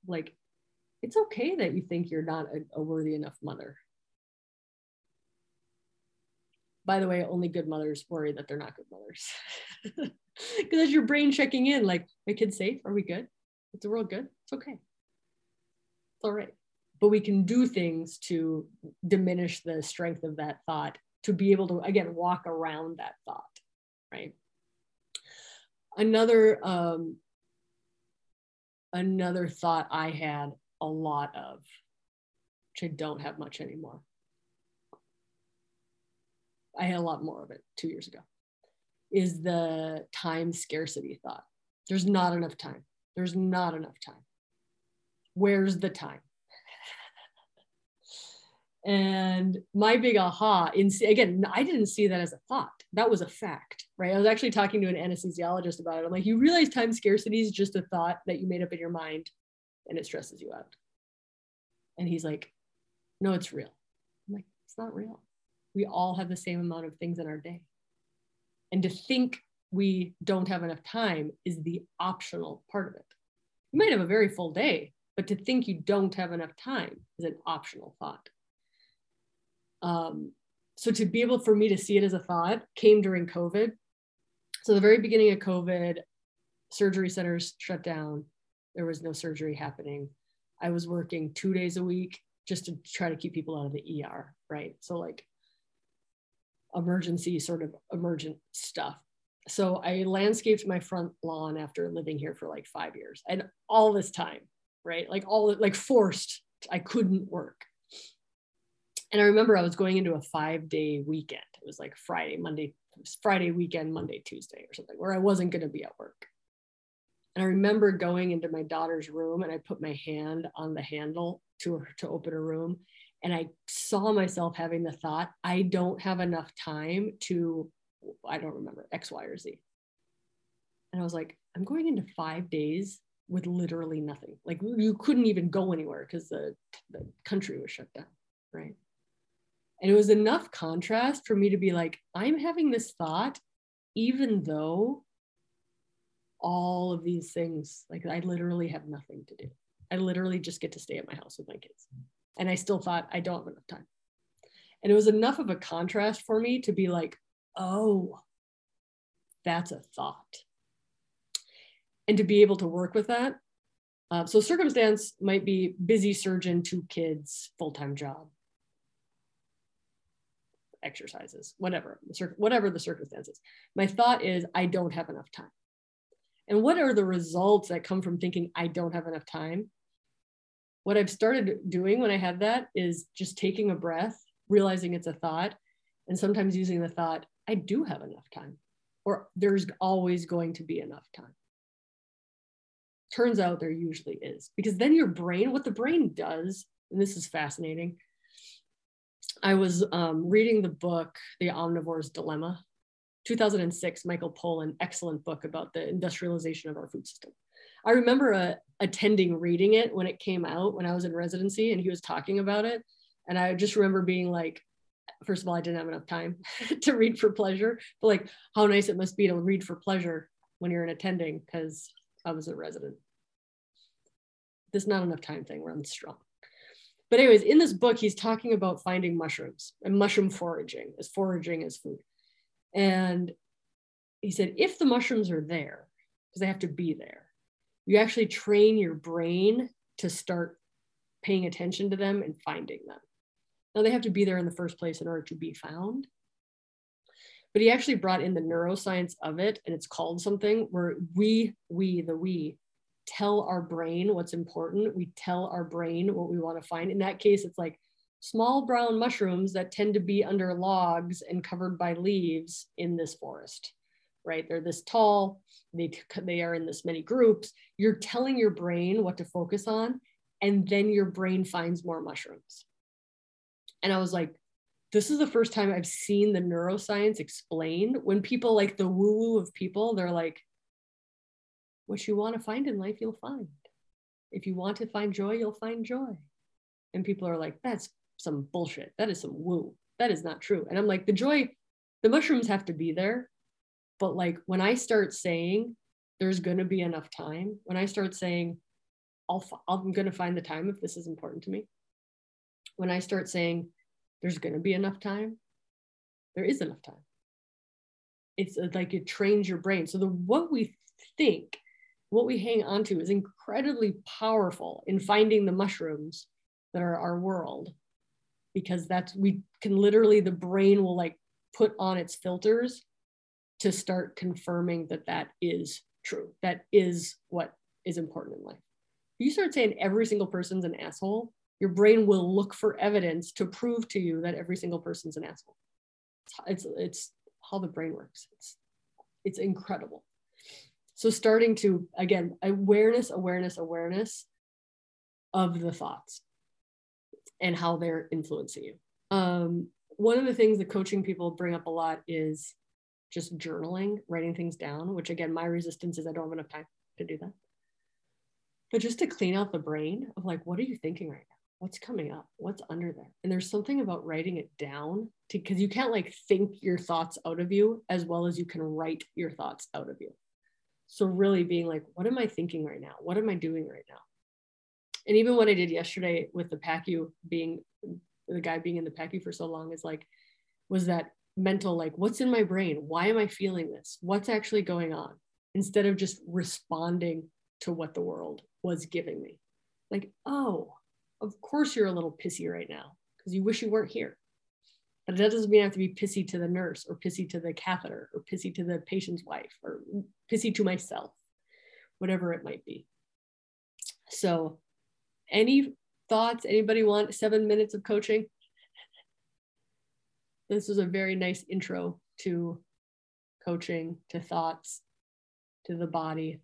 Like, it's okay that you think you're not a, a worthy enough mother. By the way, only good mothers worry that they're not good mothers. Because your brain checking in, like, my kid's safe. Are we good? Is the world good? It's okay. It's all right. But we can do things to diminish the strength of that thought to be able to, again, walk around that thought, right? Another, um, another thought I had a lot of, which I don't have much anymore. I had a lot more of it two years ago, is the time scarcity thought. There's not enough time. There's not enough time. Where's the time? And my big aha, in, again, I didn't see that as a thought. That was a fact, right? I was actually talking to an anesthesiologist about it. I'm like, you realize time scarcity is just a thought that you made up in your mind and it stresses you out. And he's like, no, it's real. I'm like, it's not real. We all have the same amount of things in our day. And to think we don't have enough time is the optional part of it. You might have a very full day, but to think you don't have enough time is an optional thought. Um, so to be able for me to see it as a thought came during COVID. So the very beginning of COVID, surgery centers shut down. There was no surgery happening. I was working two days a week just to try to keep people out of the ER, right? So like emergency sort of emergent stuff so I landscaped my front lawn after living here for like five years and all this time, right? Like all like forced, I couldn't work. And I remember I was going into a five day weekend. It was like Friday, Monday, Friday weekend, Monday, Tuesday or something where I wasn't going to be at work. And I remember going into my daughter's room and I put my hand on the handle to to open her room. And I saw myself having the thought, I don't have enough time to I don't remember X, Y, or Z. And I was like, I'm going into five days with literally nothing. Like you couldn't even go anywhere because the, the country was shut down, right? And it was enough contrast for me to be like, I'm having this thought, even though all of these things, like I literally have nothing to do. I literally just get to stay at my house with my kids. And I still thought I don't have enough time. And it was enough of a contrast for me to be like, oh, that's a thought. And to be able to work with that. Uh, so circumstance might be busy surgeon, two kids, full-time job, exercises, whatever, whatever the circumstances. My thought is I don't have enough time. And what are the results that come from thinking I don't have enough time? What I've started doing when I have that is just taking a breath, realizing it's a thought, and sometimes using the thought, I do have enough time, or there's always going to be enough time. Turns out there usually is, because then your brain, what the brain does, and this is fascinating. I was um, reading the book, The Omnivore's Dilemma, 2006, Michael Pollan, excellent book about the industrialization of our food system. I remember uh, attending reading it when it came out when I was in residency and he was talking about it. And I just remember being like, first of all, I didn't have enough time to read for pleasure, but like how nice it must be to read for pleasure when you're an attending because I was a resident. This not enough time thing runs strong. But anyways, in this book, he's talking about finding mushrooms and mushroom foraging as foraging as food. And he said, if the mushrooms are there, because they have to be there, you actually train your brain to start paying attention to them and finding them. Now they have to be there in the first place in order to be found. But he actually brought in the neuroscience of it, and it's called something where we, we, the we, tell our brain what's important. We tell our brain what we want to find. In that case, it's like small brown mushrooms that tend to be under logs and covered by leaves in this forest, right? They're this tall, they, they are in this many groups. You're telling your brain what to focus on, and then your brain finds more mushrooms. And I was like, this is the first time I've seen the neuroscience explained. When people like the woo woo of people, they're like, what you want to find in life, you'll find. If you want to find joy, you'll find joy. And people are like, that's some bullshit. That is some woo. That is not true. And I'm like, the joy, the mushrooms have to be there. But like when I start saying there's going to be enough time, when I start saying, I'll, I'm going to find the time if this is important to me. When I start saying there's going to be enough time, there is enough time. It's uh, like it trains your brain. So the what we think, what we hang on to is incredibly powerful in finding the mushrooms that are our world. Because that's we can literally the brain will like put on its filters to start confirming that that is true that is what is important in life. If you start saying every single person's an asshole your brain will look for evidence to prove to you that every single person's an asshole. It's it's how the brain works. It's it's incredible so starting to again awareness awareness awareness of the thoughts and how they're influencing you. Um, one of the things that coaching people bring up a lot is just journaling, writing things down, which again, my resistance is I don't have enough time to do that. But just to clean out the brain of like, what are you thinking right now? What's coming up? What's under there? And there's something about writing it down because you can't like think your thoughts out of you as well as you can write your thoughts out of you. So, really being like, what am I thinking right now? What am I doing right now? and even what I did yesterday with the PACU being the guy being in the PACU for so long is like, was that mental, like, what's in my brain? Why am I feeling this? What's actually going on? Instead of just responding to what the world was giving me. Like, oh, of course you're a little pissy right now because you wish you weren't here. But that doesn't mean I have to be pissy to the nurse or pissy to the catheter or pissy to the patient's wife or pissy to myself, whatever it might be. So any thoughts? Anybody want seven minutes of coaching? This was a very nice intro to coaching, to thoughts, to the body.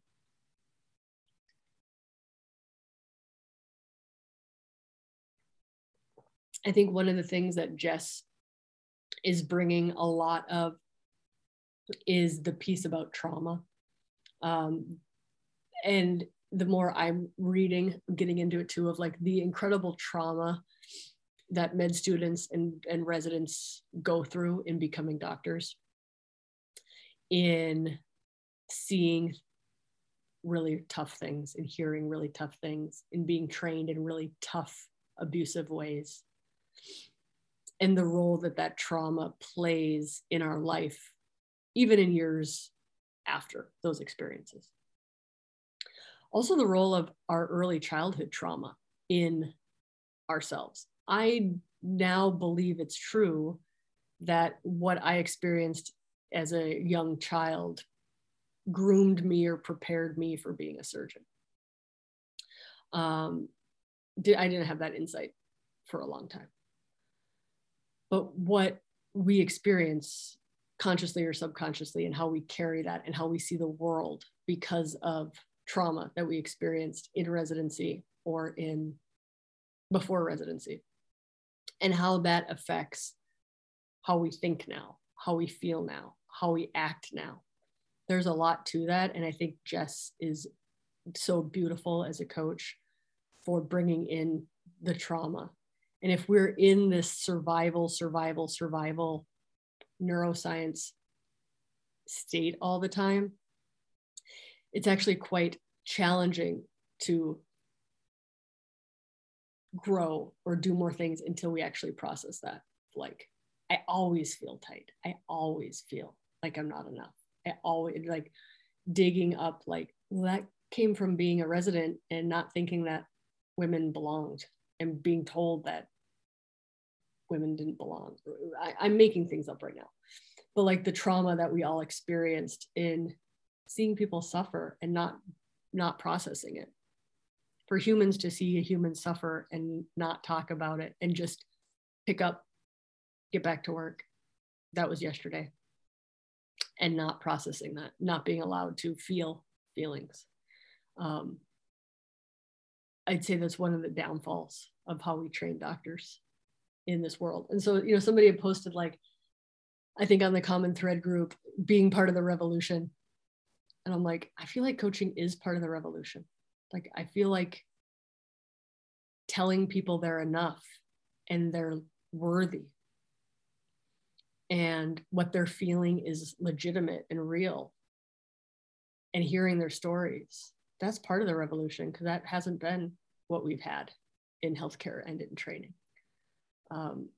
I think one of the things that Jess is bringing a lot of is the piece about trauma. Um, and the more I'm reading, getting into it too, of like the incredible trauma that med students and, and residents go through in becoming doctors, in seeing really tough things, in hearing really tough things, in being trained in really tough, abusive ways, and the role that that trauma plays in our life, even in years after those experiences also the role of our early childhood trauma in ourselves. I now believe it's true that what I experienced as a young child groomed me or prepared me for being a surgeon. Um, I didn't have that insight for a long time. But what we experience consciously or subconsciously and how we carry that and how we see the world because of trauma that we experienced in residency or in before residency. And how that affects how we think now how we feel now how we act now. There's a lot to that. And i think jess is so beautiful as a coach for bringing in the trauma and if we're in this survival survival survival neuroscience state all the time it's actually quite challenging to grow or do more things until we actually process that. Like, I always feel tight. I always feel like I'm not enough. I always like digging up, like, well, that came from being a resident and not thinking that women belonged and being told that women didn't belong. I, I'm making things up right now. But like the trauma that we all experienced in seeing people suffer and not not processing it. For humans to see a human suffer and not talk about it and just pick up, get back to work. That was yesterday. And not processing that, not being allowed to feel feelings. Um, I'd say that's one of the downfalls of how we train doctors in this world. And so, you know, somebody had posted like, I think on the common thread group, being part of the revolution. And I'm like, I feel like coaching is part of the revolution. Like, I feel like telling people they're enough and they're worthy and what they're feeling is legitimate and real and hearing their stories that's part of the revolution because that hasn't been what we've had in healthcare and in training. Um,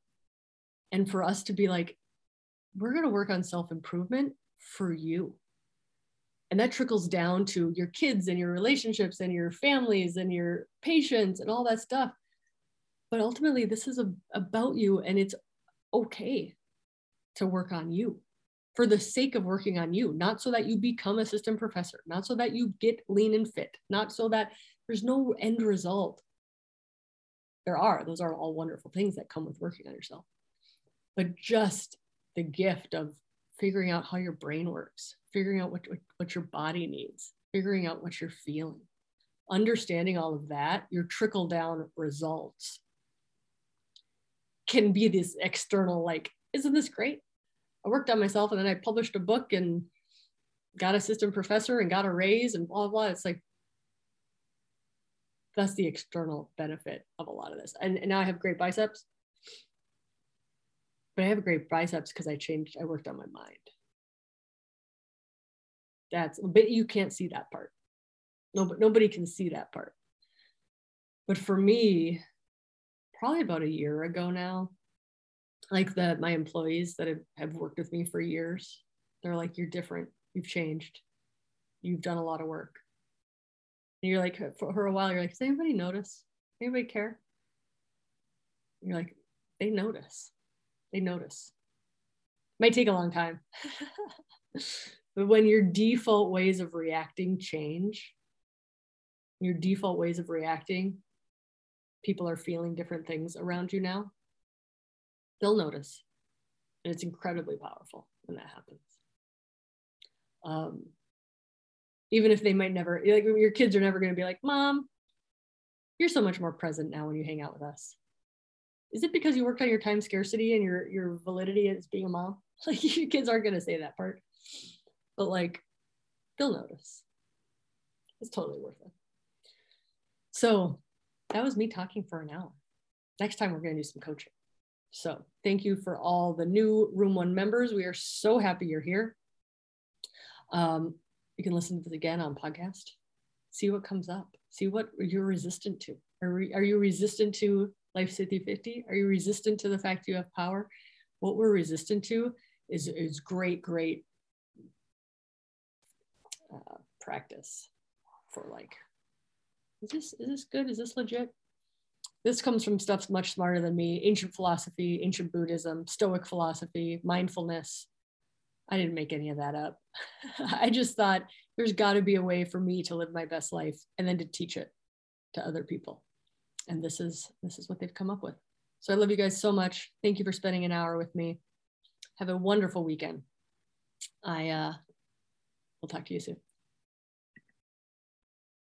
and for us to be like we're going to work on self-improvement for you. And that trickles down to your kids and your relationships and your families and your patients and all that stuff. But ultimately this is a, about you and it's okay to work on you for the sake of working on you not so that you become an assistant professor not so that you get lean and fit not so that there's no end result. There are those are all wonderful things that come with working on yourself. But just the gift of figuring out how your brain works figuring out what, what, what your body needs figuring out what you're feeling understanding all of that your trickle down results can be this external like isn't this great i worked on myself and then i published a book and got assistant professor and got a raise and blah blah it's like that's the external benefit of a lot of this. And, and now i have great biceps. But i have great biceps because i changed i worked on my mind. That's but you can't see that part. No but nobody can see that part. But for me probably about a year ago now. Like the my employees that have, have worked with me for years, they're like, You're different. You've changed. You've done a lot of work. And you're like, for, for a while, you're like, Does anybody notice? Anybody care? You're like, They notice. They notice. Might take a long time. but when your default ways of reacting change, your default ways of reacting people are feeling different things around you now, they'll notice. And it's incredibly powerful when that happens. Um, even if they might never, like your kids are never going to be like, Mom, you're so much more present now when you hang out with us. Is it because you worked on your time scarcity and your your validity as being a mom? Like your kids aren't going to say that part, but like they'll notice. It's totally worth it. So that was me talking for an hour. Next time we're going to do some coaching. So thank you for all the new Room One members. We are so happy you're here. Um, you can listen to this again on podcast. See what comes up. See what you're resistant to. Are, are you resistant to Life 50 50? Are you resistant to the fact you have power? What we're resistant to is, is great, great uh, practice for like is this is this good? Is this legit? This comes from stuff much smarter than me. Ancient philosophy, ancient Buddhism, Stoic philosophy, mindfulness. I didn't make any of that up. I just thought there's got to be a way for me to live my best life and then to teach it to other people. And this is this is what they've come up with. So I love you guys so much. Thank you for spending an hour with me. Have a wonderful weekend. I uh, will talk to you soon.